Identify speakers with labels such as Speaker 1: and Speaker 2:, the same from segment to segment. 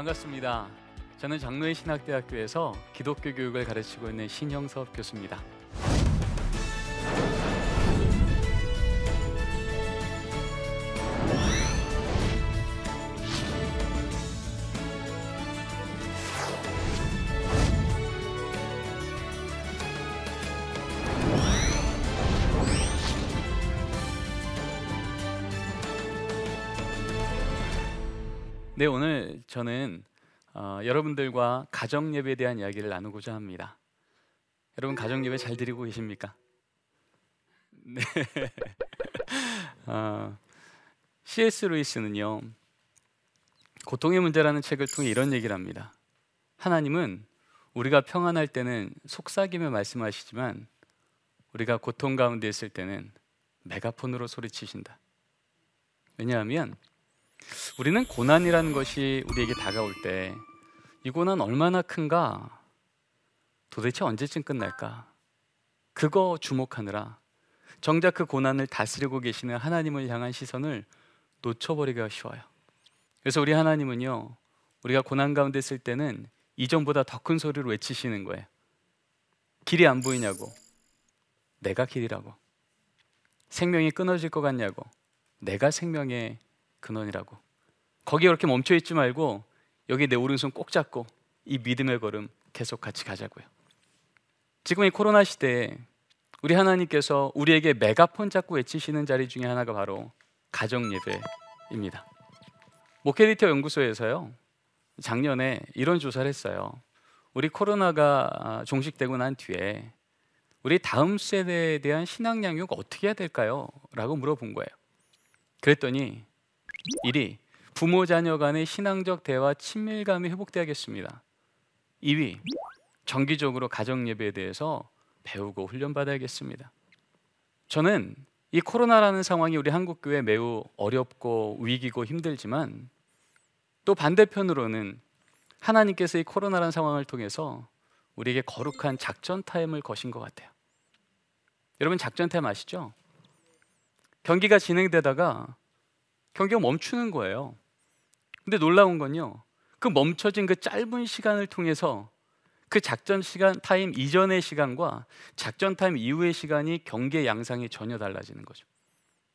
Speaker 1: 반갑습니다. 저는 장로의 신학대학교에서 기독교 교육을 가르치고 있는 신형섭 교수입니다. 여러분들과 가정 예배에 대한 이야기를 나누고자 합니다. 여러분 가정 예배 잘 드리고 계십니까? 네. 어, C.S. 루이스는요 고통의 문제라는 책을 통해 이런 얘기를 합니다. 하나님은 우리가 평안할 때는 속삭이며 말씀하시지만 우리가 고통 가운데 있을 때는 메가폰으로 소리치신다. 왜냐하면 우리는 고난이라는 것이 우리에게 다가올 때 이 고난 얼마나 큰가? 도대체 언제쯤 끝날까? 그거 주목하느라 정작 그 고난을 다스리고 계시는 하나님을 향한 시선을 놓쳐버리기가 쉬워요. 그래서 우리 하나님은요, 우리가 고난 가운데 있을 때는 이전보다 더 큰 소리로 외치시는 거예요. 길이 안 보이냐고. 내가 길이라고. 생명이 끊어질 것 같냐고. 내가 생명의 근원이라고. 거기에 그렇게 멈춰 있지 말고 여기 내 오른손 꼭 잡고 이 믿음의 걸음 계속 같이 가자고요. 지금 이 코로나 시대에 우리 하나님께서 우리에게 메가폰 잡고 외치시는 자리 중에 하나가 바로 가정 예배입니다. 모케리터 연구소에서요 작년에 이런 조사를 했어요. 우리 코로나가 종식되고 난 뒤에 우리 다음 세대에 대한 신앙 양육 어떻게 해야 될까요? 라고 물어본 거예요. 그랬더니 1위 부모 자녀 간의 신앙적 대화 친밀감이 회복돼야겠습니다. 2위 정기적으로 가정 예배에 대해서 배우고 훈련받아야겠습니다. 저는 이 코로나라는 상황이 우리 한국 교회 매우 어렵고 위기고 힘들지만 또 반대편으로는 하나님께서 이 코로나라는 상황을 통해서 우리에게 거룩한 작전 타임을 거신 것 같아요. 여러분 작전 타임 아시죠? 경기가 진행되다가 경기가 멈추는 거예요. 근데 놀라운 건요. 그 멈춰진 그 짧은 시간을 통해서 그 작전 시간 타임 이전의 시간과 작전 타임 이후의 시간이 경기의 양상이 전혀 달라지는 거죠.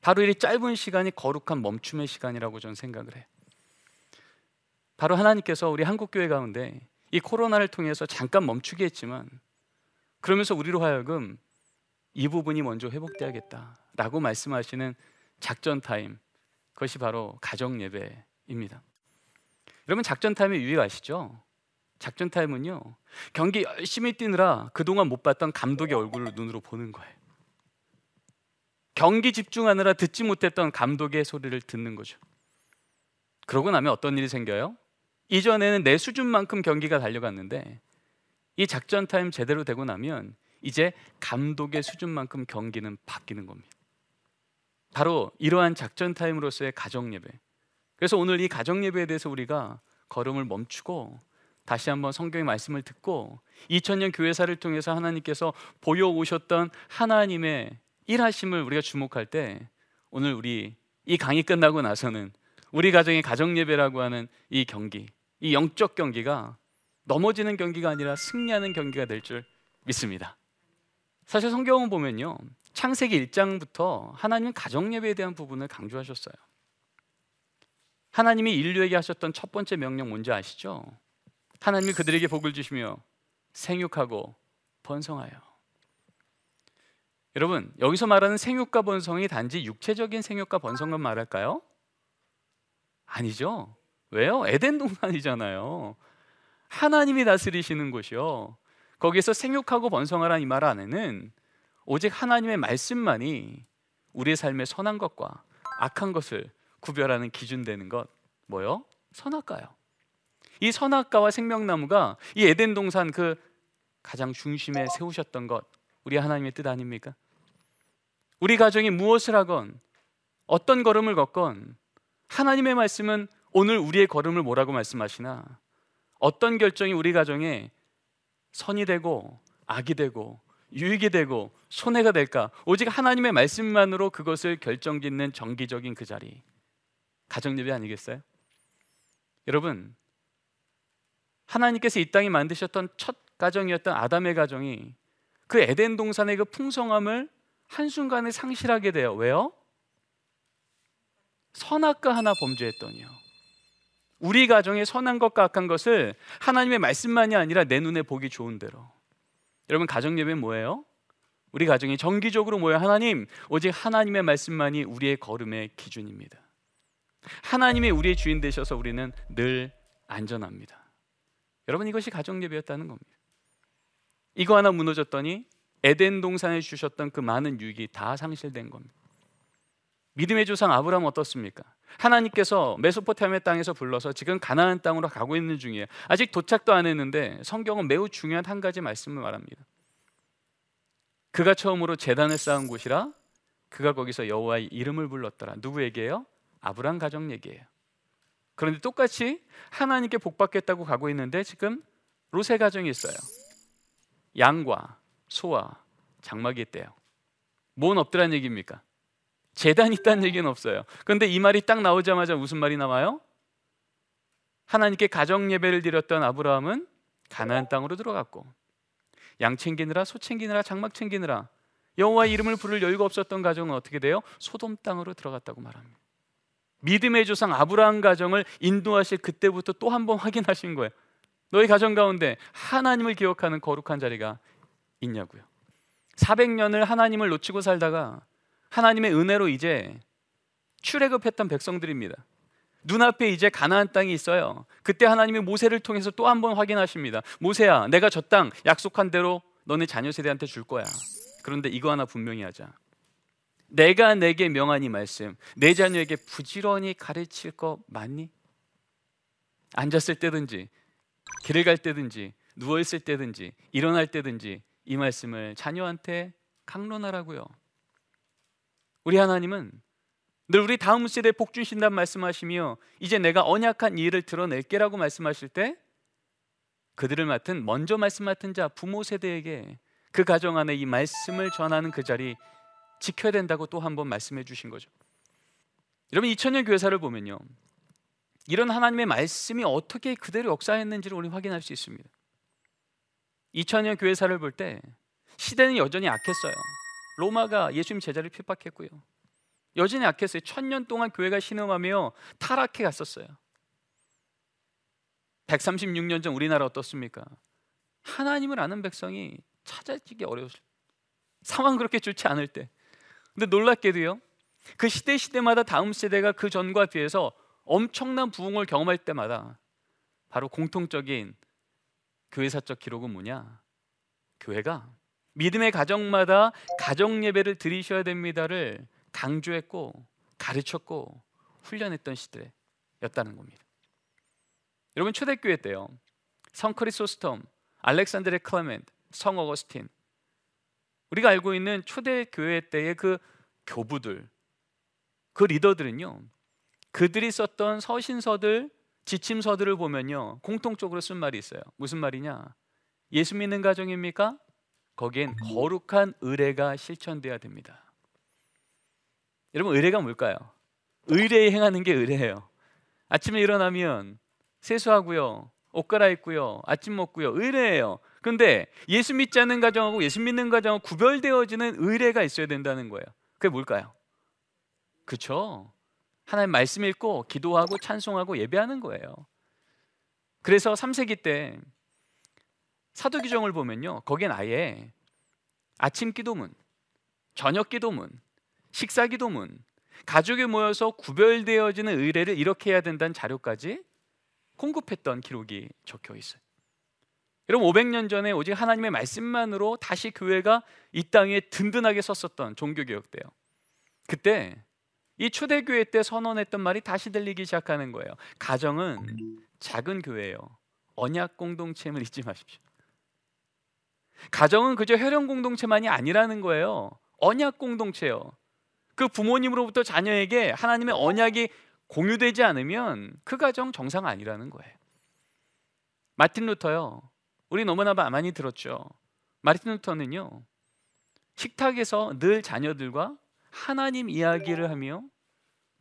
Speaker 1: 바로 이 짧은 시간이 거룩한 멈춤의 시간이라고 저는 생각을 해요. 바로 하나님께서 우리 한국 교회 가운데 이 코로나를 통해서 잠깐 멈추게 했지만 그러면서 우리로 하여금 이 부분이 먼저 회복돼야겠다라고 말씀하시는 작전 타임 그것이 바로 가정 예배입니다. 여러분 작전 타임의 유익 아시죠? 작전 타임은요 경기 열심히 뛰느라 그동안 못 봤던 감독의 얼굴을 눈으로 보는 거예요. 경기 집중하느라 듣지 못했던 감독의 소리를 듣는 거죠. 그러고 나면 어떤 일이 생겨요? 이전에는 내 수준만큼 경기가 달려갔는데 이 작전 타임 제대로 되고 나면 이제 감독의 수준만큼 경기는 바뀌는 겁니다. 바로 이러한 작전 타임으로서의 가정 예배. 그래서 오늘 이 가정 예배에 대해서 우리가 걸음을 멈추고 다시 한번 성경의 말씀을 듣고 2000년 교회사를 통해서 하나님께서 보여 오셨던 하나님의 일하심을 우리가 주목할 때 오늘 우리 이 강의 끝나고 나서는 우리 가정의 가정 예배라고 하는 이 경기, 이 영적 경기가 넘어지는 경기가 아니라 승리하는 경기가 될 줄 믿습니다. 사실 성경을 보면요. 창세기 1장부터 하나님은 가정 예배에 대한 부분을 강조하셨어요. 하나님이 인류에게 하셨던 첫 번째 명령 뭔지 아시죠? 하나님이 그들에게 복을 주시며 생육하고 번성하여. 여러분, 여기서 말하는 생육과 번성이 단지 육체적인 생육과 번성만 말할까요? 아니죠. 왜요? 에덴 동산이잖아요. 하나님이 다스리시는 곳이요. 거기서 생육하고 번성하라는 이 말 안에는 오직 하나님의 말씀만이 우리의 삶의 선한 것과 악한 것을 구별하는 기준 되는 것 뭐요? 선악과요. 이 선악과와 생명나무가 이 에덴 동산 그 가장 중심에 세우셨던 것 우리 하나님의 뜻 아닙니까? 우리 가정이 무엇을 하건 어떤 걸음을 걷건 하나님의 말씀은 오늘 우리의 걸음을 뭐라고 말씀하시나 어떤 결정이 우리 가정에 선이 되고 악이 되고 유익이 되고 손해가 될까? 오직 하나님의 말씀만으로 그것을 결정짓는 정기적인 그 자리. 가정 예배 아니겠어요? 여러분 하나님께서 이 땅에 만드셨던 첫 가정이었던 아담의 가정이 그 에덴 동산의 그 풍성함을 한순간에 상실하게 돼요. 왜요? 선악과 하나 범죄했더니요. 우리 가정의 선한 것과 악한 것을 하나님의 말씀만이 아니라 내 눈에 보기 좋은 대로. 여러분 가정 예배는 뭐예요? 우리 가정이 정기적으로 모여 하나님 오직 하나님의 말씀만이 우리의 걸음의 기준입니다. 하나님이 우리의 주인 되셔서 우리는 늘 안전합니다. 여러분 이것이 가정 예배였다는 겁니다. 이거 하나 무너졌더니 에덴 동산에 주셨던 그 많은 유익이 다 상실된 겁니다. 믿음의 조상 아브라함 어떻습니까? 하나님께서 메소포타미아 땅에서 불러서 지금 가나안 땅으로 가고 있는 중이에요. 아직 도착도 안 했는데 성경은 매우 중요한 한 가지 말씀을 말합니다. 그가 처음으로 재단을 쌓은 곳이라 그가 거기서 여호와의 이름을 불렀더라. 누구에게요? 아브라함 가정 얘기예요. 그런데 똑같이 하나님께 복받겠다고 가고 있는데 지금 롯의 가정이 있어요. 양과 소와 장막이 있대요. 뭔 없더란 얘기입니까? 재단이 있다는 얘기는 없어요. 그런데 이 말이 딱 나오자마자 무슨 말이 나와요? 하나님께 가정 예배를 드렸던 아브라함은 가나안 땅으로 들어갔고 양 챙기느라 소 챙기느라 장막 챙기느라 여호와 이름을 부를 여유가 없었던 가정은 어떻게 돼요? 소돔 땅으로 들어갔다고 말합니다. 믿음의 조상 아브라함 가정을 인도하실 그때부터 또 한 번 확인하신 거예요. 너희 가정 가운데 하나님을 기억하는 거룩한 자리가 있냐고요. 400년을 하나님을 놓치고 살다가 하나님의 은혜로 이제 출애굽했던 백성들입니다. 눈앞에 이제 가나안 땅이 있어요. 그때 하나님이 모세를 통해서 또 한 번 확인하십니다. 모세야, 내가 저 땅 약속한 대로 너네 자녀 세대한테 줄 거야. 그런데 이거 하나 분명히 하자. 내가 내게 명한 이 말씀, 내 자녀에게 부지런히 가르칠 거 맞니? 앉았을 때든지, 길을 갈 때든지, 누워 있을 때든지, 일어날 때든지 이 말씀을 자녀한테 강론하라고요. 우리 하나님은 늘 우리 다음 세대에 복 주신단 말씀하시며 이제 내가 언약한 일을 드러낼게라고 말씀하실 때 그들을 맡은 먼저 말씀 맡은 자 부모 세대에게 그 가정 안에 이 말씀을 전하는 그 자리 지켜야 된다고 또 한 번 말씀해 주신 거죠. 여러분 2000년 교회사를 보면요. 이런 하나님의 말씀이 어떻게 그대로 역사했는지를 우리 확인할 수 있습니다. 2000년 교회사를 볼 때 시대는 여전히 악했어요. 로마가 예수님 제자를 핍박했고요. 여전히 악했어요. 천년 동안 교회가 신음하며 타락해 갔었어요. 136년 전 우리나라 어떻습니까? 하나님을 아는 백성이 찾아지기 어려웠어요. 상황 그렇게 좋지 않을 때. 근데 놀랍게도요. 그 시대 시대마다 다음 세대가 그 전과 비해서 엄청난 부흥을 경험할 때마다 바로 공통적인 교회사적 기록은 뭐냐? 교회가 믿음의 가정마다 가정 예배를 드리셔야 됩니다를 강조했고 가르쳤고 훈련했던 시대였다는 겁니다. 여러분 초대교회 때요. 성 크리소스톰, 알렉산드레 클레멘트, 성 어거스틴 우리가 알고 있는 초대 교회 때의 그 교부들 그 리더들은요. 그들이 썼던 서신서들, 지침서들을 보면요. 공통적으로 쓴 말이 있어요. 무슨 말이냐? 예수 믿는 가정입니까? 거기엔 거룩한 의례가 실천돼야 됩니다. 여러분 의례가 뭘까요? 의례에 행하는 게 의례예요. 아침에 일어나면 세수하고요. 옷 갈아입고요. 아침 먹고요. 의례예요. 근데 예수 믿지 않는 가정하고 예수 믿는 가정하고 구별되어지는 의례가 있어야 된다는 거예요. 그게 뭘까요? 그렇죠. 하나님 말씀 읽고 기도하고 찬송하고 예배하는 거예요. 그래서 3세기 때 사도기종을 보면요. 거기엔 아예 아침 기도문, 저녁 기도문, 식사 기도문, 가족이 모여서 구별되어지는 의례를 이렇게 해야 된다는 자료까지 공급했던 기록이 적혀 있어요. 여러분 500년 전에 오직 하나님의 말씀만으로 다시 교회가 이 땅에 든든하게 섰었던 종교 개혁 때요. 그때 이 초대교회 때 선언했던 말이 다시 들리기 시작하는 거예요. 가정은 작은 교회예요. 언약 공동체임을 잊지 마십시오. 가정은 그저 혈연 공동체만이 아니라는 거예요. 언약 공동체요. 그 부모님으로부터 자녀에게 하나님의 언약이 공유되지 않으면 그 가정 정상 아니라는 거예요. 마틴 루터요. 우리 너무나 많이 들었죠. 마틴 루터는요. 식탁에서 늘 자녀들과 하나님 이야기를 하며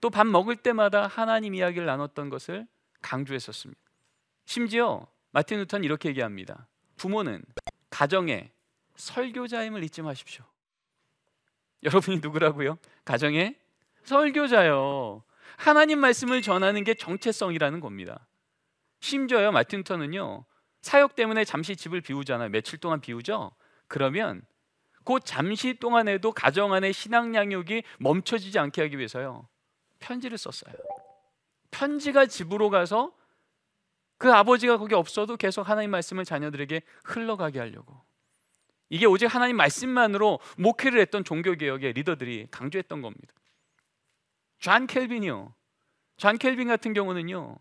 Speaker 1: 또 밥 먹을 때마다 하나님 이야기를 나눴던 것을 강조했었습니다. 심지어 마틴 루터는 이렇게 얘기합니다. 부모는 가정의 설교자임을 잊지 마십시오. 여러분이 누구라고요? 가정의 설교자요. 하나님 말씀을 전하는 게 정체성이라는 겁니다. 심지어요 마틴 루터는요 사역 때문에 잠시 집을 비우잖아요. 며칠 동안 비우죠. 그러면 그 잠시 동안에도 가정 안의 신앙 양육이 멈춰지지 않게 하기 위해서요 편지를 썼어요. 편지가 집으로 가서 그 아버지가 거기 없어도 계속 하나님 말씀을 자녀들에게 흘러가게 하려고. 이게 오직 하나님 말씀만으로 목회를 했던 종교 개혁의 리더들이 강조했던 겁니다. 존 칼빈이요. 존 칼빈 같은 경우는요.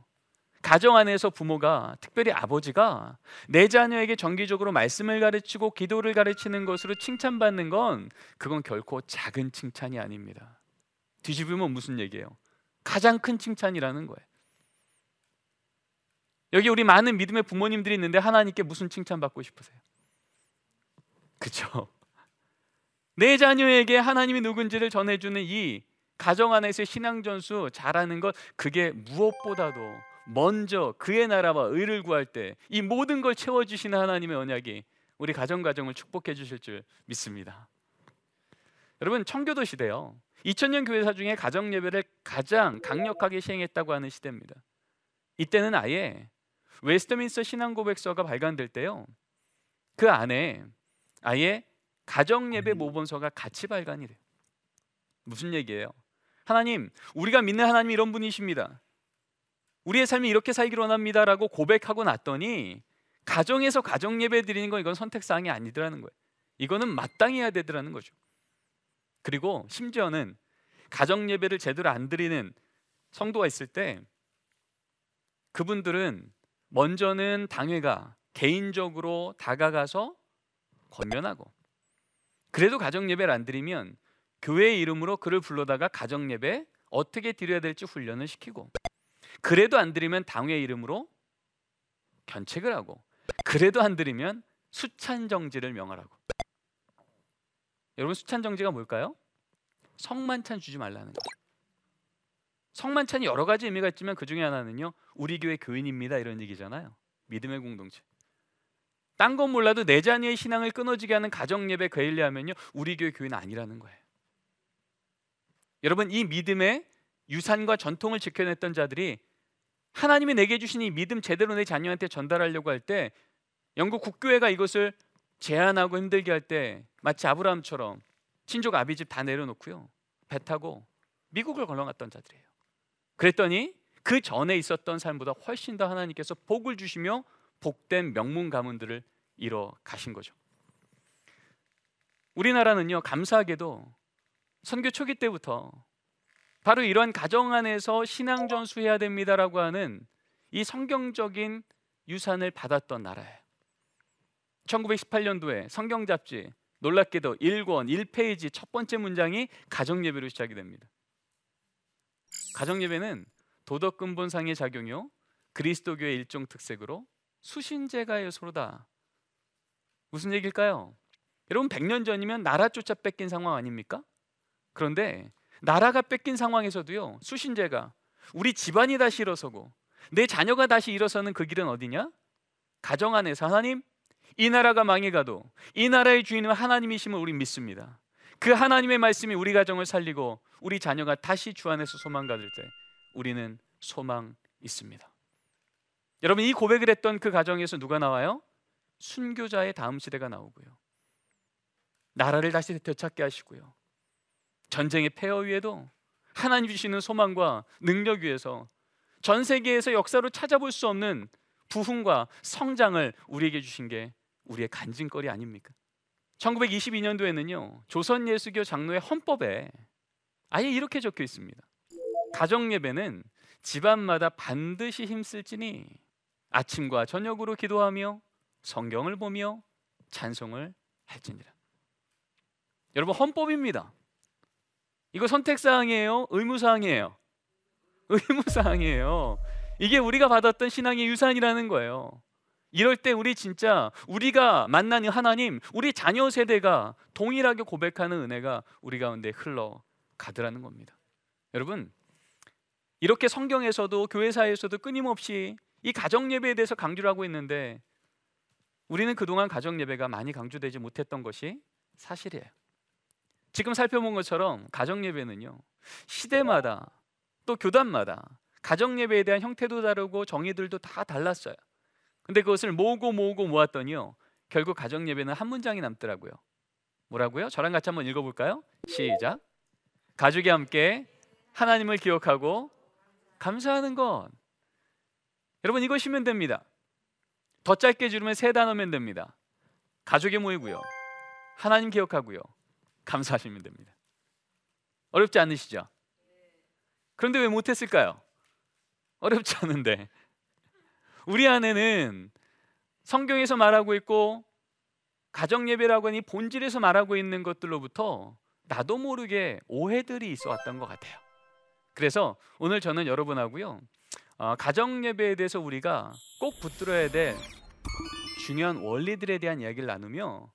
Speaker 1: 가정 안에서 부모가 특별히 아버지가 내 자녀에게 정기적으로 말씀을 가르치고 기도를 가르치는 것으로 칭찬받는 건 그건 결코 작은 칭찬이 아닙니다. 뒤집으면 무슨 얘기예요? 가장 큰 칭찬이라는 거예요. 여기 우리 많은 믿음의 부모님들이 있는데 하나님께 무슨 칭찬 받고 싶으세요? 그렇죠? 내 자녀에게 하나님이 누군지를 전해주는 이 가정 안에서의 신앙 전수 잘하는 것 그게 무엇보다도 먼저 그의 나라와 의를 구할 때 이 모든 걸 채워 주시는 하나님의 언약이 우리 가정 가정을 축복해 주실 줄 믿습니다. 여러분 청교도 시대요. 2000년 교회사 중에 가정 예배를 가장 강력하게 시행했다고 하는 시대입니다. 이때는 아예 웨스트민스터 신앙 고백서가 발간될 때요. 그 안에 아예 가정 예배 모본서가 같이 발간이 돼요. 무슨 얘기예요? 하나님, 우리가 믿는 하나님 이런 분이십니다. 우리의 삶이 이렇게 살기를 원합니다라고 고백하고 났더니 가정에서 가정 예배 드리는 건 이건 선택 사항이 아니더라는 거예요. 이거는 마땅히 해야 되더라는 거죠. 그리고 심지어는 가정 예배를 제대로 안 드리는 성도가 있을 때 그분들은 먼저는 당회가 개인적으로 다가가서 권면하고 그래도 가정 예배를 안 드리면 교회 이름으로 그를 불러다가 가정 예배 어떻게 드려야 될지 훈련을 시키고 그래도 안 드리면 당회 이름으로 견책을 하고 그래도 안 드리면 수찬 정지를 명하라고. 여러분 수찬 정지가 뭘까요? 성만찬 주지 말라는 거예요. 성만찬이 여러 가지 의미가 있지만 그 중에 하나는요. 우리 교회 교인입니다 이런 얘기잖아요. 믿음의 공동체. 딴 건 몰라도 내 자녀의 신앙을 끊어지게 하는 가정 예배 그일리하면요 우리 교회 교인 아니라는 거예요. 여러분 이 믿음의 유산과 전통을 지켜냈던 자들이 하나님이 내게 주신 이 믿음 제대로 내 자녀한테 전달하려고 할 때 영국 국교회가 이것을 제한하고 힘들게 할 때 마치 아브라함처럼 친족 아비집 다 내려놓고요 배 타고 미국을 걸러갔던 자들이에요. 그랬더니 그 전에 있었던 삶보다 훨씬 더 하나님께서 복을 주시며 복된 명문 가문들을 이뤄 가신 거죠. 우리나라는요 감사하게도 선교 초기 때부터 바로 이러한 가정 안에서 신앙 전수해야 됩니다라고 하는 이 성경적인 유산을 받았던 나라예요. 1918년도에 성경 잡지 놀랍게도 1권 1페이지 첫 번째 문장이 가정 예배로 시작이 됩니다. 가정 예배는 도덕 근본상의 작용이요 그리스도교의 일종 특색으로 수신제가의 서로다. 무슨 얘기일까요? 여러분 100년 전이면 나라 쫓아 뺏긴 상황 아닙니까? 그런데 나라가 뺏긴 상황에서도요 수신제가 우리 집안이 다시 일어서고 내 자녀가 다시 일어서는 그 길은 어디냐? 가정 안에서 하나님 이 나라가 망해가도 이 나라의 주인은 하나님이심을 우리 믿습니다. 그 하나님의 말씀이 우리 가정을 살리고 우리 자녀가 다시 주 안에서 소망 가질 때 우리는 소망 있습니다. 여러분 이 고백을 했던 그 가정에서 누가 나와요? 순교자의 다음 시대가 나오고요. 나라를 다시 되찾게 하시고요. 전쟁의 폐허 위에도 하나님 주시는 소망과 능력 위에서 전 세계에서 역사로 찾아볼 수 없는 부흥과 성장을 우리에게 주신 게 우리의 간증거리 아닙니까? 1922년도에는요 조선 예수교 장로의 헌법에 아예 이렇게 적혀 있습니다. 가정 예배는 집안마다 반드시 힘쓸지니 아침과 저녁으로 기도하며 성경을 보며 찬송을 할지니라. 여러분 헌법입니다. 이거 선택 사항이에요? 의무 사항이에요? 의무 사항이에요. 이게 우리가 받았던 신앙의 유산이라는 거예요. 이럴 때 우리 진짜 우리가 만나는 하나님, 우리 자녀 세대가 동일하게 고백하는 은혜가 우리 가운데 흘러 가더라는 겁니다. 여러분, 이렇게 성경에서도 교회사에서도 끊임없이 이 가정 예배에 대해서 강조를 하고 있는데 우리는 그동안 가정 예배가 많이 강조되지 못했던 것이 사실이에요. 지금 살펴본 것처럼 가정 예배는요. 시대마다 또 교단마다 가정 예배에 대한 형태도 다르고 정의들도 다 달랐어요. 근데 그것을 모으고 모으고 모았더니요. 결국 가정 예배는 한 문장이 남더라고요. 뭐라고요? 저랑 같이 한번 읽어 볼까요? 시작. 가족이 함께 하나님을 기억하고 감사하는 것. 여러분 이것이면 됩니다. 더 짧게 줄이면 세 단어면 됩니다. 가족이 모이고요. 하나님 기억하고요. 감사하시면 됩니다. 어렵지 않으시죠? 그런데 왜 못했을까요? 어렵지 않은데 우리 안에는 성경에서 말하고 있고 가정 예배라고 하니 본질에서 말하고 있는 것들로부터 나도 모르게 오해들이 있어 왔던 것 같아요. 그래서 오늘 저는 여러분하고요 어, 가정 예배에 대해서 우리가 꼭 붙들어야 될 중요한 원리들에 대한 이야기를 나누며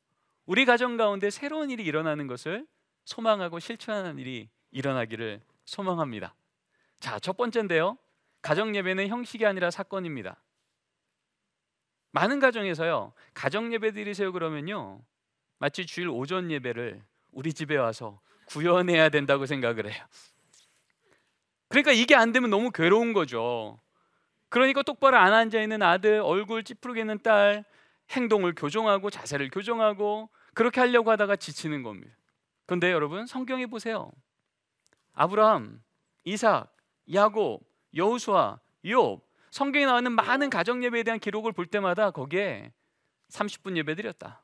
Speaker 1: 우리 가정 가운데 새로운 일이 일어나는 것을 소망하고 실천하는 일이 일어나기를 소망합니다. 자, 첫 번째인데요. 가정 예배는 형식이 아니라 사건입니다. 많은 가정에서요. 가정 예배 드리세요 그러면요. 마치 주일 오전 예배를 우리 집에 와서 구현해야 된다고 생각을 해요. 그러니까 이게 안 되면 너무 괴로운 거죠. 그러니까 똑바로 안 앉아 있는 아들, 얼굴 찌푸르게 있는 딸, 행동을 교정하고 자세를 교정하고 그렇게 하려고 하다가 지치는 겁니다. 그런데 여러분 성경에 보세요. 아브라함, 이삭, 야곱, 여호수아, 욥 성경에 나오는 많은 가정 예배에 대한 기록을 볼 때마다 거기에 30분 예배 드렸다.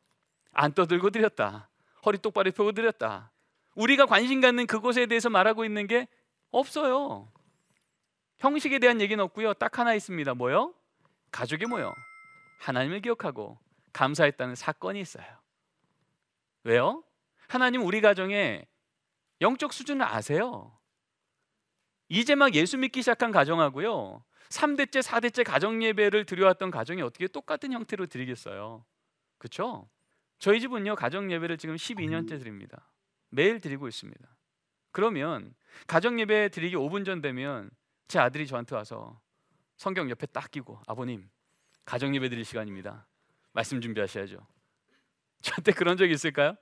Speaker 1: 안 떠들고 드렸다. 허리 똑바로 펴고 드렸다. 우리가 관심 갖는 그곳에 대해서 말하고 있는 게 없어요. 형식에 대한 얘기는 없고요. 딱 하나 있습니다. 뭐요? 가족이 모여 하나님을 기억하고 감사했다는 사건이 있어요. 왜요? 하나님 우리 가정에 영적 수준을 아세요. 이제 막 예수 믿기 시작한 가정하고요. 3대째, 4대째 가정 예배를 드려왔던 가정이 어떻게 똑같은 형태로 드리겠어요? 그렇죠? 저희 집은요. 가정 예배를 지금 12년째 드립니다. 매일 드리고 있습니다. 그러면 가정 예배 드리기 5분 전 되면 제 아들이 저한테 와서 성경 옆에 딱 끼고 아버님 가정 예배 드릴 시간입니다. 말씀 준비하셔야죠. 저한테 그런 적 있을까요?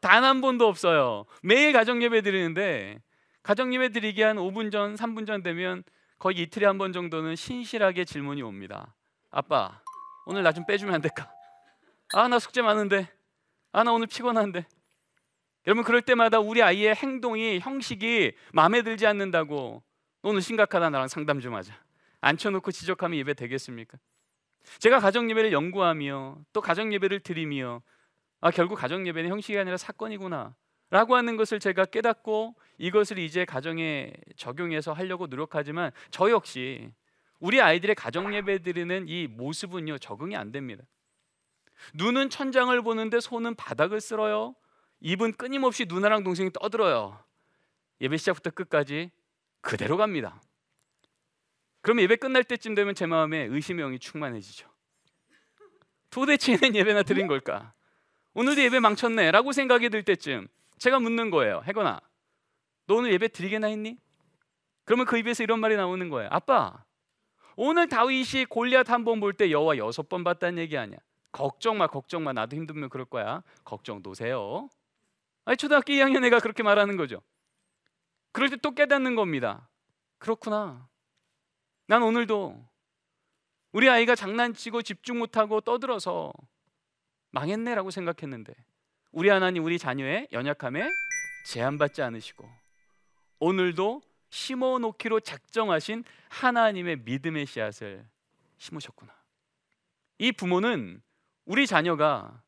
Speaker 1: 단 한 번도 없어요. 매일 가정 예배 드리는데 가정 예배 드리기 한 5분 전, 3분 전 되면 거의 이틀에 한 번 정도는 신실하게 질문이 옵니다. 아빠, 오늘 나 좀 빼주면 안 될까? 아, 나 숙제 많은데. 아, 나 오늘 피곤한데. 여러분 그럴 때마다 우리 아이의 행동이 형식이 마음에 들지 않는다고 오늘 심각하다 나랑 상담 좀 하자. 앉혀놓고 지적하면 예배 되겠습니까? 제가 가정 예배를 연구하며 또 가정 예배를 드리며 아 결국 가정 예배는 형식이 아니라 사건이구나 라고 하는 것을 제가 깨닫고 이것을 이제 가정에 적용해서 하려고 노력하지만 저 역시 우리 아이들의 가정 예배 드리는 이 모습은요 적응이 안 됩니다. 눈은 천장을 보는데 손은 바닥을 쓸어요. 입은 끊임없이 누나랑 동생이 떠들어요. 예배 시작부터 끝까지 그대로 갑니다. 그럼 예배 끝날 때쯤 되면 제 마음에 의심의 영이 충만해지죠. 도대체 얘는 예배나 드린 걸까? 오늘도 예배 망쳤네 라고 생각이 들 때쯤 제가 묻는 거예요. 해거나 너 오늘 예배 드리게나 했니? 그러면 그 입에서 이런 말이 나오는 거예요. 아빠 오늘 다윗이 골리앗 한 번 볼 때 여호와 여섯 번 봤다는 얘기 아니야. 걱정 마 걱정 마 나도 힘들면 그럴 거야. 걱정 노세요. 아니 초등학교 2학년 애가 그렇게 말하는 거죠. 그럴 때 또 깨닫는 겁니다. 그렇구나. 난 오늘도 우리 아이가 장난치고 집중 못하고 떠들어서 망했네라고 생각했는데 우리 하나님 우리 자녀의 연약함에 제한받지 않으시고 오늘도 심어 놓기로 작정하신 하나님의 믿음의 씨앗을 심으셨구나. 이 부모는 우리 자녀가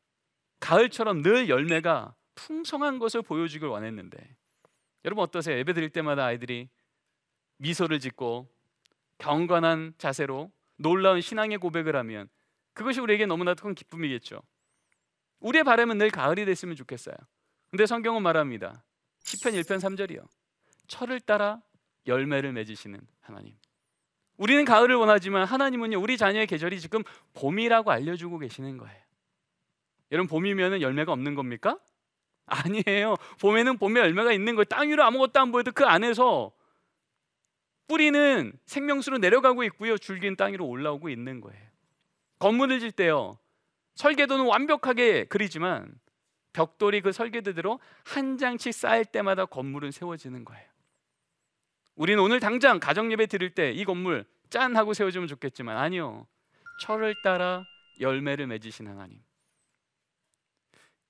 Speaker 1: 가을처럼 늘 열매가 풍성한 것을 보여주길 원했는데 여러분 어떠세요? 예배 드릴 때마다 아이들이 미소를 짓고 경건한 자세로 놀라운 신앙의 고백을 하면 그것이 우리에게 너무나 큰 기쁨이겠죠. 우리의 바람은 늘 가을이 됐으면 좋겠어요. 근데 성경은 말합니다. 시편 1편 3절이요. 철을 따라 열매를 맺으시는 하나님. 우리는 가을을 원하지만 하나님은요 우리 자녀의 계절이 지금 봄이라고 알려주고 계시는 거예요. 여러분 봄이면 열매가 없는 겁니까? 아니에요. 봄에는 봄에 열매가 있는 거예요. 땅 위로 아무것도 안 보여도 그 안에서 뿌리는 생명수로 내려가고 있고요. 줄기는 땅 위로 올라오고 있는 거예요. 건물을 질 때요. 설계도는 완벽하게 그리지만 벽돌이 그 설계도대로 한 장씩 쌓일 때마다 건물은 세워지는 거예요. 우리는 오늘 당장 가정 예배 드릴 때 이 건물 짠 하고 세워주면 좋겠지만 아니요. 철을 따라 열매를 맺으신 하나님.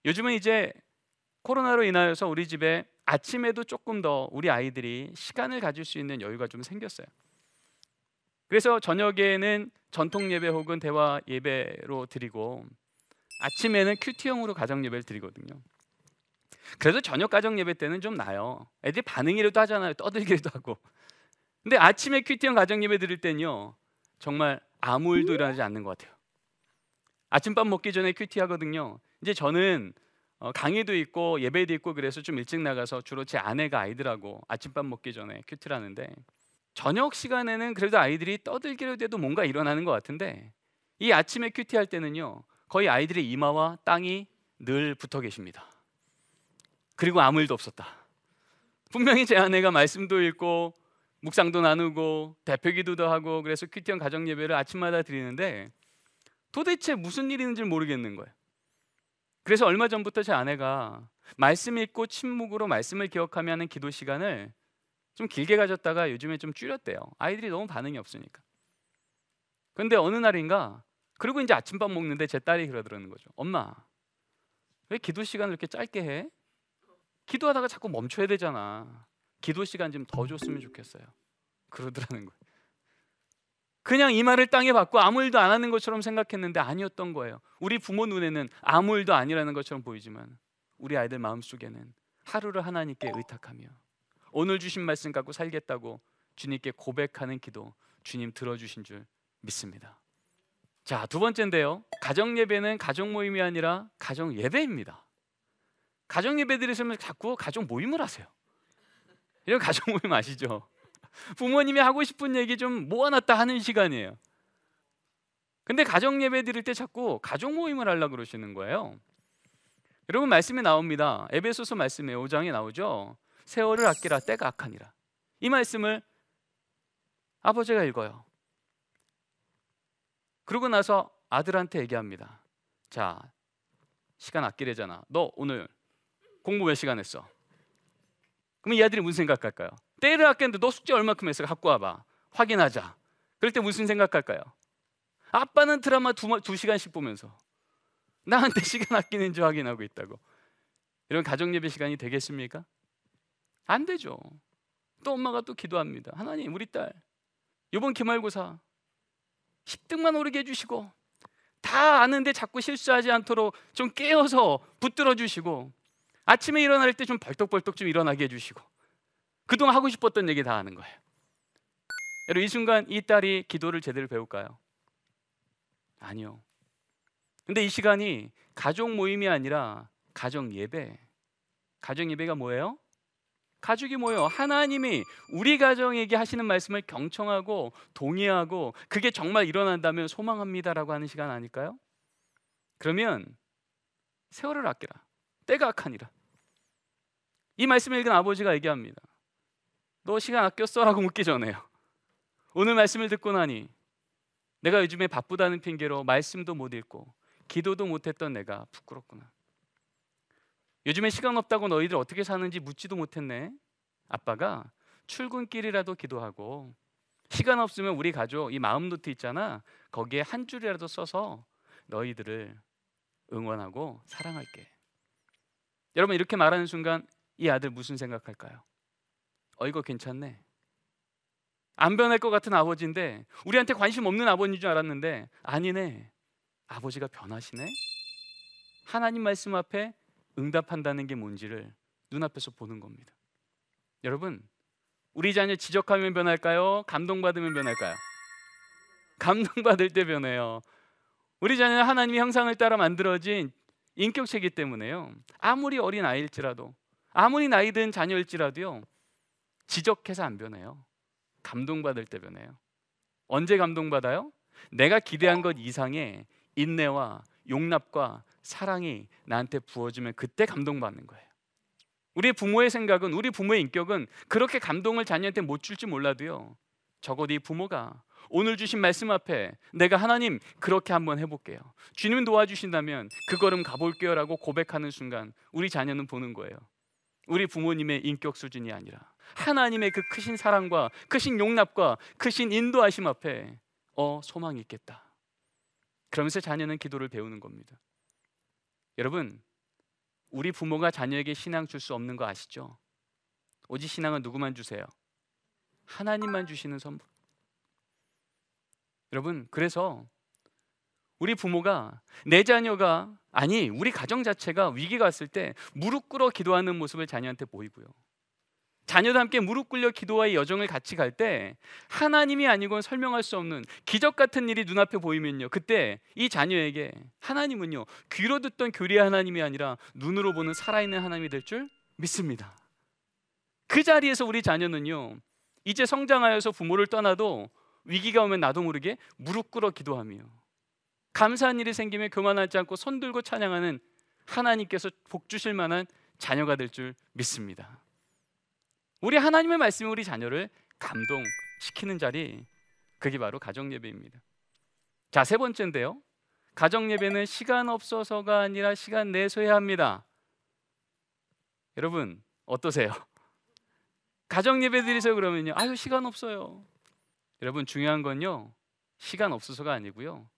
Speaker 1: 요즘은 이제 코로나로 인하여서 우리 집에 아침에도 조금 더 우리 아이들이 시간을 가질 수 있는 여유가 좀 생겼어요. 그래서 저녁에는 전통 예배 혹은 대화 예배로 드리고 아침에는 큐티형으로 가정 예배를 드리거든요. 그래서 저녁 가정 예배 때는 좀 나요. 애들이 반응이라도 하잖아요. 떠들기라도 하고. 근데 아침에 QT형 가정 예배 드릴 때는요. 정말 아무 일도 일어나지 않는 것 같아요. 아침밥 먹기 전에 QT 하거든요. 이제 저는 어, 강의도 있고 예배도 있고 그래서 좀 일찍 나가서 주로 제 아내가 아이들하고 아침밥 먹기 전에 QT를 하는데 저녁 시간에는 그래도 아이들이 떠들기라도 해도 뭔가 일어나는 것 같은데 이 아침에 QT 할 때는요 거의 아이들의 이마와 땅이 늘 붙어 계십니다. 그리고 아무 일도 없었다. 분명히 제 아내가 말씀도 읽고 묵상도 나누고 대표 기도도 하고 그래서 큐티형 가정 예배를 아침마다 드리는데 도대체 무슨 일이 있는지 모르겠는 거예요. 그래서 얼마 전부터 제 아내가 말씀 읽고 침묵으로 말씀을 기억하며 하는 기도 시간을 좀 길게 가졌다가 요즘에 좀 줄였대요. 아이들이 너무 반응이 없으니까. 근데 어느 날인가 그리고 이제 아침밥 먹는데 제 딸이 그러더라는 거죠. 엄마, 왜 기도 시간을 이렇게 짧게 해? 기도하다가 자꾸 멈춰야 되잖아. 기도 시간 좀 더 줬으면 좋겠어요. 그러더라는 거예요. 그냥 이 말을 땅에 받고 아무 일도 안 하는 것처럼 생각했는데 아니었던 거예요. 우리 부모 눈에는 아무 일도 아니라는 것처럼 보이지만 우리 아이들 마음속에는 하루를 하나님께 의탁하며 오늘 주신 말씀 갖고 살겠다고 주님께 고백하는 기도 주님 들어주신 줄 믿습니다. 자, 두 번째인데요. 가정 예배는 가족 모임이 아니라 가정 예배입니다. 가정 예배 드리시면 자꾸 가족 모임을 하세요. 이런 가족 모임 아시죠? 부모님이 하고 싶은 얘기 좀 모아놨다 하는 시간이에요. 근데 가정 예배 드릴 때 자꾸 가족 모임을 하려고 그러시는 거예요. 여러분 말씀이 나옵니다. 에베소서 말씀에 5장에 나오죠. 세월을 아끼라 때가 악하니라. 이 말씀을 아버지가 읽어요. 그러고 나서 아들한테 얘기합니다. 자, 시간 아끼래잖아. 너 오늘 공부 몇 시간 했어? 그럼 이 아들이 무슨 생각할까요? 때를 아꼈는데 너 숙제 얼마큼 했어? 갖고 와봐. 확인하자. 그럴 때 무슨 생각할까요? 아빠는 드라마 두, 두 시간씩 보면서 나한테 시간 아끼는지 확인하고 있다고. 이런 가정 예배 시간이 되겠습니까? 안 되죠. 또 엄마가 또 기도합니다. 하나님, 우리 딸 이번 기말고사 10등만 오르게 해주시고 다 아는데 자꾸 실수하지 않도록 좀 깨어서 붙들어 주시고 아침에 일어날 때 좀 벌떡벌떡 좀 일어나게 해주시고 그동안 하고 싶었던 얘기 다 하는 거예요. 여러분 이 순간 이 딸이 기도를 제대로 배울까요? 아니요. 근데 이 시간이 가족 모임이 아니라 가정 예배. 가정 예배가 뭐예요? 가족이 모여 하나님이 우리 가정에게 하시는 말씀을 경청하고 동의하고 그게 정말 일어난다면 소망합니다라고 하는 시간 아닐까요? 그러면 세월을 아끼라. 때가 악하니라. 이 말씀을 읽은 아버지가 얘기합니다. 너 시간 아꼈어 라고 묻기 전에요. 오늘 말씀을 듣고 나니 내가 요즘에 바쁘다는 핑계로 말씀도 못 읽고 기도도 못했던 내가 부끄럽구나. 요즘에 시간 없다고 너희들 어떻게 사는지 묻지도 못했네. 아빠가 출근길이라도 기도하고 시간 없으면 우리 가족 이 마음 노트 있잖아. 거기에 한 줄이라도 써서 너희들을 응원하고 사랑할게. 여러분 이렇게 말하는 순간 이 아들 무슨 생각할까요? 어 이거 괜찮네. 안 변할 것 같은 아버지인데 우리한테 관심 없는 아버지인 줄 알았는데 아니네. 아버지가 변하시네. 하나님 말씀 앞에 응답한다는 게 뭔지를 눈앞에서 보는 겁니다. 여러분, 우리 자녀 지적하면 변할까요? 감동받으면 변할까요? 감동받을 때 변해요. 우리 자녀는 하나님의 형상을 따라 만들어진 인격체이기 때문에요. 아무리 어린 아이일지라도 아무리 나이 든 자녀일지라도요. 지적해서 안 변해요. 감동받을 때 변해요. 언제 감동받아요? 내가 기대한 것 이상의 인내와 용납과 사랑이 나한테 부어지면 그때 감동받는 거예요. 우리 부모의 생각은 우리 부모의 인격은 그렇게 감동을 자녀한테 못 줄지 몰라도요. 적어도 이 부모가 오늘 주신 말씀 앞에 내가 하나님 그렇게 한번 해볼게요. 주님 도와주신다면 그 걸음 가볼게요라고 고백하는 순간 우리 자녀는 보는 거예요. 우리 부모님의 인격 수준이 아니라 하나님의 그 크신 사랑과 크신 용납과 크신 인도하심 앞에 어 소망이 있겠다. 그러면서 자녀는 기도를 배우는 겁니다. 여러분, 우리 부모가 자녀에게 신앙 줄 수 없는 거 아시죠? 오직 신앙은 누구만 주세요? 하나님만 주시는 선물. 여러분, 그래서 우리 부모가 내 자녀가 아니 우리 가정 자체가 위기가 왔을 때 무릎 꿇어 기도하는 모습을 자녀한테 보이고요. 자녀도 함께 무릎 꿇려 기도와의 여정을 같이 갈 때 하나님이 아니고는 설명할 수 없는 기적 같은 일이 눈앞에 보이면요. 그때 이 자녀에게 하나님은요. 귀로 듣던 교리 하나님이 아니라 눈으로 보는 살아있는 하나님이 될 줄 믿습니다. 그 자리에서 우리 자녀는요. 이제 성장하여서 부모를 떠나도 위기가 오면 나도 모르게 무릎 꿇어 기도하며 감사한 일이 생기면 교만하지 않고 손 들고 찬양하는 하나님께서 복 주실 만한 자녀가 될 줄 믿습니다. 우리 하나님의 말씀이 우리 자녀를 감동시키는 자리 그게 바로 가정 예배입니다. 자, 세 번째인데요. 가정 예배는 시간 없어서가 아니라 시간 내서 해야 합니다. 여러분, 어떠세요? 가정 예배 드리세요 그러면요. 아유, 시간 없어요. 여러분, 중요한 건요. 시간 없어서가 아니고요.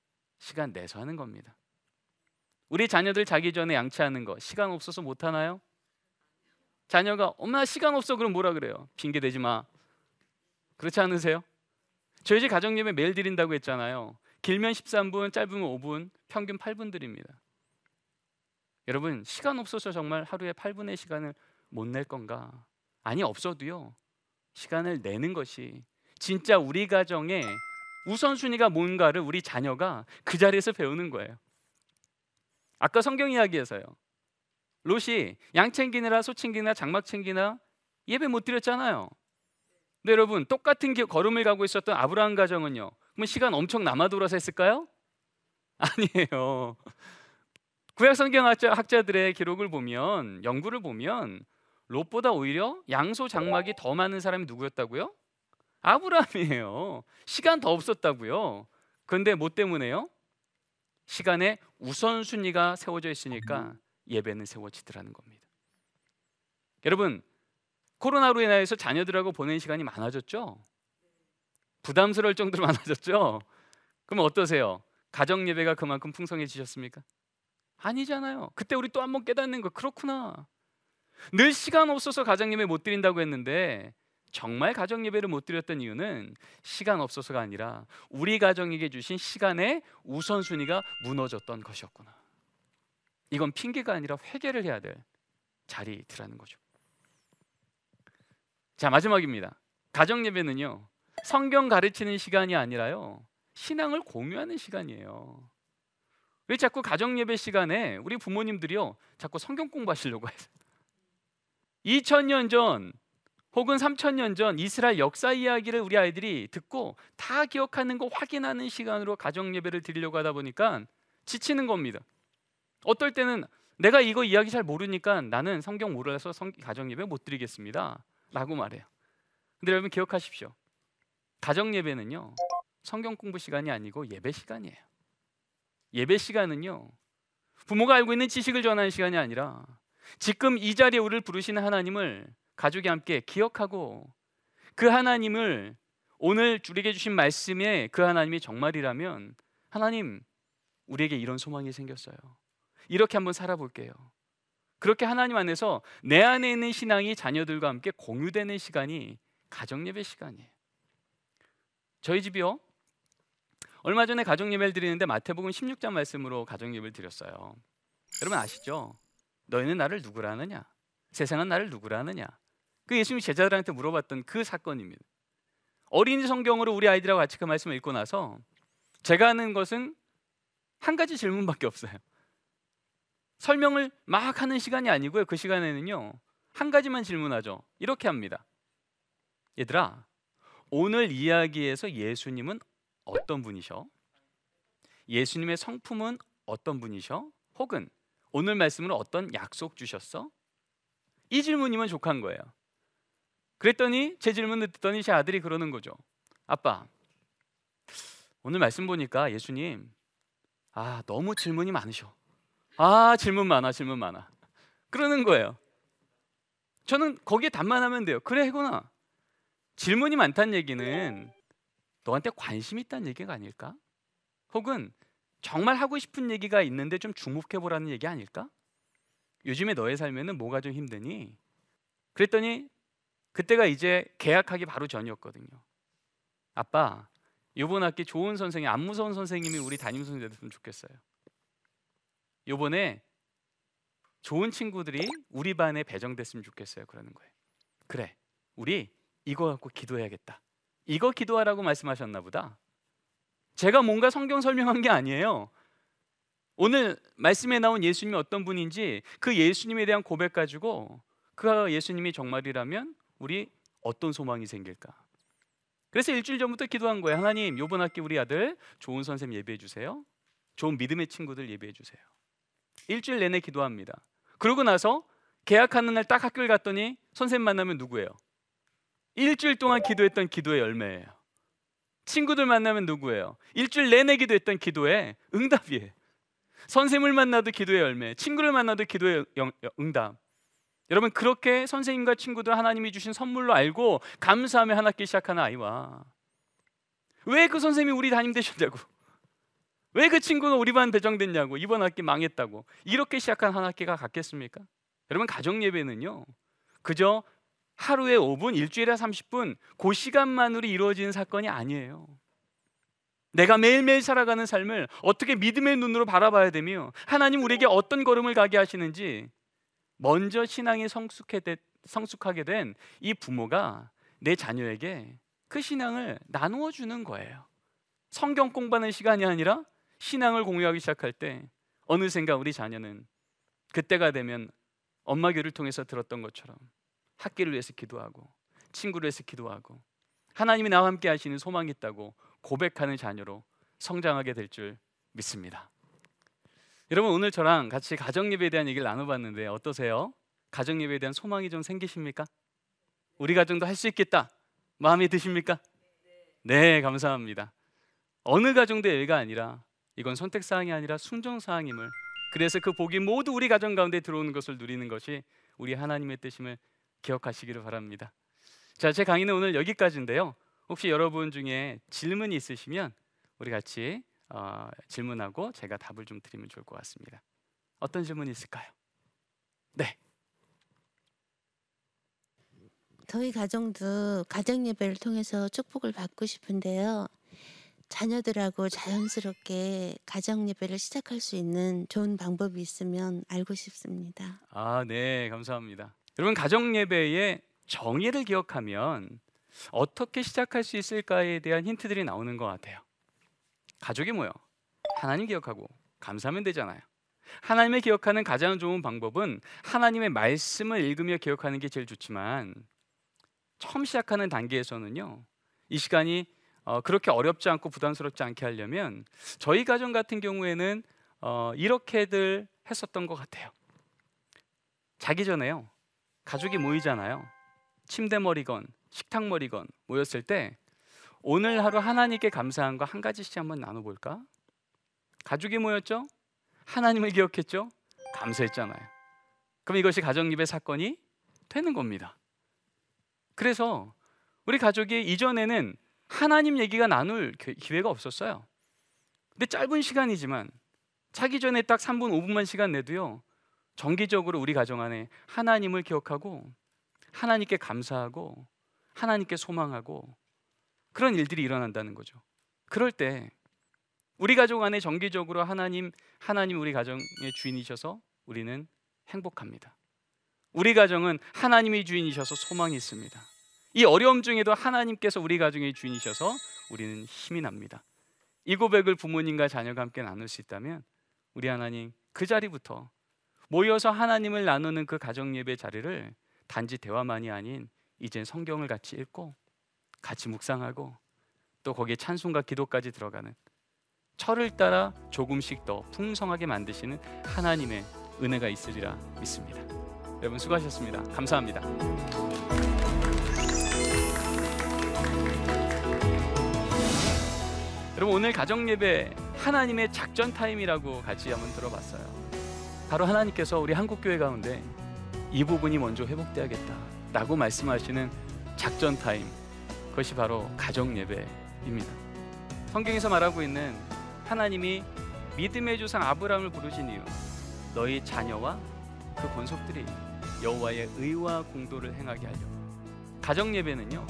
Speaker 1: 시간 내서 하는 겁니다. 우리 자녀들 자기 전에 양치하는 거 시간 없어서 못 하나요? 자녀가 엄마 시간 없어 그럼 뭐라 그래요? 핑계 대지 마. 그렇지 않으세요? 저희 집 가정 예배 매일 드린다고 했잖아요. 길면 13분, 짧으면 5분, 평균 8분 드립니다. 여러분, 시간 없어서 정말 하루에 8분의 시간을 못 낼 건가? 아니 없어도요. 시간을 내는 것이 진짜 우리 가정의 우선순위가 뭔가를 우리 자녀가 그 자리에서 배우는 거예요. 아까 성경 이야기에서요. 롯이 양 챙기느라 소 챙기느라 장막 챙기나 예배 못 드렸잖아요. 근데 여러분 똑같은 걸음을 가고 있었던 아브라함 가정은요. 그럼 시간 엄청 남아 돌아서 했을까요? 아니에요. 구약 성경 학자들의 기록을 보면 연구를 보면 롯보다 오히려 양소 장막이 더 많은 사람이 누구였다고요? 아브라함이에요. 시간 더 없었다고요. 그런데 뭐 때문에요? 시간에 우선순위가 세워져 있으니까 예배는 세워지더라는 겁니다. 여러분 코로나로 인하여서 자녀들하고 보내는 시간이 많아졌죠? 부담스러울 정도로 많아졌죠? 그럼 어떠세요? 가정 예배가 그만큼 풍성해지셨습니까? 아니잖아요. 그때 우리 또 한 번 깨닫는 거 그렇구나. 늘 시간 없어서 가정 예배 못 드린다고 했는데 정말 가정 예배를 못 드렸던 이유는 시간 없어서가 아니라 우리 가정에게 주신 시간의 우선순위가 무너졌던 것이었구나. 이건 핑계가 아니라 회개를 해야 될 자리라는 거죠. 자 마지막입니다. 가정 예배는요 성경 가르치는 시간이 아니라요 신앙을 공유하는 시간이에요. 왜 자꾸 가정 예배 시간에 우리 부모님들이요 자꾸 성경 공부하시려고 해요. 2000년 전 혹은 3000년 전 이스라엘 역사 이야기를 우리 아이들이 듣고 다 기억하는 거 확인하는 시간으로 가정 예배를 드리려고 하다 보니까 지치는 겁니다. 어떨 때는 내가 이거 이야기 잘 모르니까 나는 성경 몰라서 성, 가정 예배 못 드리겠습니다 라고 말해요. 근데 여러분 기억하십시오. 가정 예배는요. 성경 공부 시간이 아니고 예배 시간이에요. 예배 시간은요. 부모가 알고 있는 지식을 전하는 시간이 아니라 지금 이 자리에 우리를 부르시는 하나님을 가족이 함께 기억하고 그 하나님을 오늘 우리에게 주신 말씀에 그 하나님이 정말이라면 하나님 우리에게 이런 소망이 생겼어요. 이렇게 한번 살아볼게요. 그렇게 하나님 안에서 내 안에 있는 신앙이 자녀들과 함께 공유되는 시간이 가정 예배 시간이에요. 저희 집이요. 얼마 전에 가정 예배를 드리는데 마태복음 16장 말씀으로 가정 예배를 드렸어요. 여러분 아시죠? 너희는 나를 누구라 하느냐? 세상은 나를 누구라 하느냐? 그 예수님이 제자들한테 물어봤던 그 사건입니다. 어린이 성경으로 우리 아이들하고 같이 그 말씀을 읽고 나서 제가 하는 것은 한 가지 질문밖에 없어요. 설명을 막 하는 시간이 아니고요. 그 시간에는요. 한 가지만 질문하죠. 이렇게 합니다. 얘들아, 오늘 이야기에서 예수님은 어떤 분이셔? 예수님의 성품은 어떤 분이셔? 혹은 오늘 말씀으로 어떤 약속 주셨어? 이 질문이면 족한 거예요. 그랬더니 제 질문을 듣더니 제 아들이 그러는 거죠. 아빠 오늘 말씀 보니까 예수님 아 너무 질문이 많으셔. 아 질문 많아 질문 많아. 그러는 거예요. 저는 거기에 답만 하면 돼요. 그래 해구나. 질문이 많다는 얘기는 너한테 관심 있다는 얘기가 아닐까? 혹은 정말 하고 싶은 얘기가 있는데 좀 주목해 보라는 얘기 아닐까? 요즘에 너의 삶에는 뭐가 좀 힘드니? 그랬더니 그때가 이제 계약하기 바로 전이었거든요. 아빠, 요번 학기 좋은 선생님, 안 무서운 선생님이 우리 담임 선생님 됐으면 좋겠어요. 요번에 좋은 친구들이 우리 반에 배정됐으면 좋겠어요. 그러는 거예요. 그래, 우리 이거 갖고 기도해야겠다. 이거 기도하라고 말씀하셨나 보다. 제가 뭔가 성경 설명한 게 아니에요. 오늘 말씀에 나온 예수님이 어떤 분인지 그 예수님에 대한 고백 가지고 그 예수님이 정말이라면 우리 어떤 소망이 생길까? 그래서 일주일 전부터 기도한 거예요. 하나님, 요번 학기 우리 아들 좋은 선생님 예배해 주세요. 좋은 믿음의 친구들 예배해 주세요. 일주일 내내 기도합니다. 그러고 나서 계약하는 날 딱 학교를 갔더니 선생님 만나면 누구예요? 일주일 동안 기도했던 기도의 열매예요. 친구들 만나면 누구예요? 일주일 내내 기도했던 기도의 응답이에요. 선생님을 만나도 기도의 열매, 친구를 만나도 기도의 응답. 여러분 그렇게 선생님과 친구들 하나님이 주신 선물로 알고 감사하며 한 학기 시작하는 아이와 왜 그 선생님이 우리 담임 되셨냐고 왜 그 친구가 우리 반 배정됐냐고 이번 학기 망했다고 이렇게 시작한 한 학기가 같겠습니까? 여러분 가정 예배는요 그저 하루에 5분, 일주일에 30분 그 시간만으로 이루어지는 사건이 아니에요. 내가 매일매일 살아가는 삶을 어떻게 믿음의 눈으로 바라봐야 되며 하나님 우리에게 어떤 걸음을 가게 하시는지 먼저 신앙이 성숙하게 된 이 부모가 내 자녀에게 그 신앙을 나누어 주는 거예요. 성경 공부하는 시간이 아니라 신앙을 공유하기 시작할 때 어느샌가 우리 자녀는 그때가 되면 엄마 교를 통해서 들었던 것처럼 학기를 위해서 기도하고 친구를 위해서 기도하고 하나님이 나와 함께 하시는 소망이 있다고 고백하는 자녀로 성장하게 될 줄 믿습니다. 여러분 오늘 저랑 같이 가정 예배에 대한 얘기를 나눠봤는데 어떠세요? 가정 예배에 대한 소망이 좀 생기십니까? 우리 가정도 할 수 있겠다 마음이 드십니까? 네 감사합니다. 어느 가정도 예외가 아니라 이건 선택 사항이 아니라 순종 사항임을 그래서 그 복이 모두 우리 가정 가운데 들어오는 것을 누리는 것이 우리 하나님의 뜻임을 기억하시기를 바랍니다. 자, 제 강의는 오늘 여기까지인데요. 혹시 여러분 중에 질문이 있으시면 우리 같이 어, 질문하고 제가 답을 좀 드리면 좋을 것 같습니다. 어떤 질문이 있을까요? 네.
Speaker 2: 저희 가정도 가정 예배를 통해서 축복을 받고 싶은데요. 자녀들하고 자연스럽게 가정 예배를 시작할 수 있는 좋은 방법이 있으면 알고 싶습니다.
Speaker 1: 아, 네, 감사합니다. 여러분 가정 예배의 정의를 기억하면 어떻게 시작할 수 있을까에 대한 힌트들이 나오는 것 같아요. 가족이 뭐요? 하나님 기억하고 감사하면 되잖아요. 하나님을 기억하는 가장 좋은 방법은 하나님의 말씀을 읽으며 기억하는 게 제일 좋지만 처음 시작하는 단계에서는요. 이 시간이 어, 그렇게 어렵지 않고 부담스럽지 않게 하려면 저희 가정 같은 경우에는 어, 이렇게들 했었던 것 같아요. 자기 전에요. 가족이 모이잖아요. 침대 머리건 식탁 머리건 모였을 때 오늘 하루 하나님께 감사한 거 한 가지씩 한번 나눠볼까? 가족이 모였죠? 하나님을 기억했죠? 감사했잖아요. 그럼 이것이 가정 예배 사건이 되는 겁니다. 그래서 우리 가족이 이전에는 하나님 얘기가 나눌 기회가 없었어요. 근데 짧은 시간이지만 자기 전에 딱 3분, 5분만 시간 내도요. 정기적으로 우리 가정 안에 하나님을 기억하고 하나님께 감사하고 하나님께 소망하고 그런 일들이 일어난다는 거죠. 그럴 때 우리 가족 안에 정기적으로 하나님 하나님 우리 가정의 주인이셔서 우리는 행복합니다. 우리 가정은 하나님이 주인이셔서 소망이 있습니다. 이 어려움 중에도 하나님께서 우리 가정의 주인이셔서 우리는 힘이 납니다. 이 고백을 부모님과 자녀가 함께 나눌 수 있다면 우리 하나님 그 자리부터 모여서 하나님을 나누는 그 가정 예배 자리를 단지 대화만이 아닌 이젠 성경을 같이 읽고 같이 묵상하고 또 거기에 찬송과 기도까지 들어가는 철을 따라 조금씩 더 풍성하게 만드시는 하나님의 은혜가 있으리라 믿습니다. 여러분 수고하셨습니다. 감사합니다. 그럼 오늘 가정 예배 하나님의 작전 타임이라고 같이 한번 들어봤어요. 바로 하나님께서 우리 한국 교회 가운데 이 부분이 먼저 회복돼야겠다라고 말씀하시는 작전 타임. 그것이 바로 가정 예배입니다. 성경에서 말하고 있는 하나님이 믿음의 조상 아브라함을 부르신 이유 너희 자녀와 그 권속들이 여호와의 의와 공도를 행하게 하려. 가정 예배는요.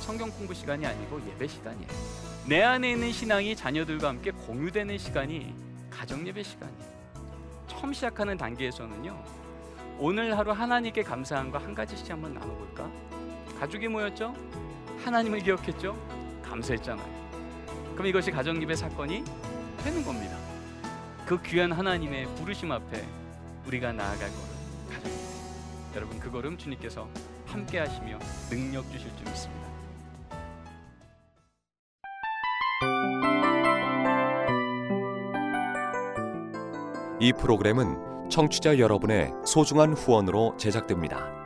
Speaker 1: 성경 공부 시간이 아니고 예배 시간이에요. 내 안에 있는 신앙이 자녀들과 함께 공유되는 시간이 가정 예배 시간이에요. 처음 시작하는 단계에서는요. 오늘 하루 하나님께 감사한 거 한 가지씩 한번 나눠볼까? 가족이 모였죠? 하나님을 기억했죠? 감사했잖아요. 그럼 이것이 가정 예배 사건이 되는 겁니다. 그 귀한 하나님의 부르심 앞에 우리가 나아갈 걸음 가정 예배. 여러분 그 걸음 주님께서 함께 하시며 능력 주실 줄 믿습니다.
Speaker 3: 이 프로그램은 청취자 여러분의 소중한 후원으로 제작됩니다.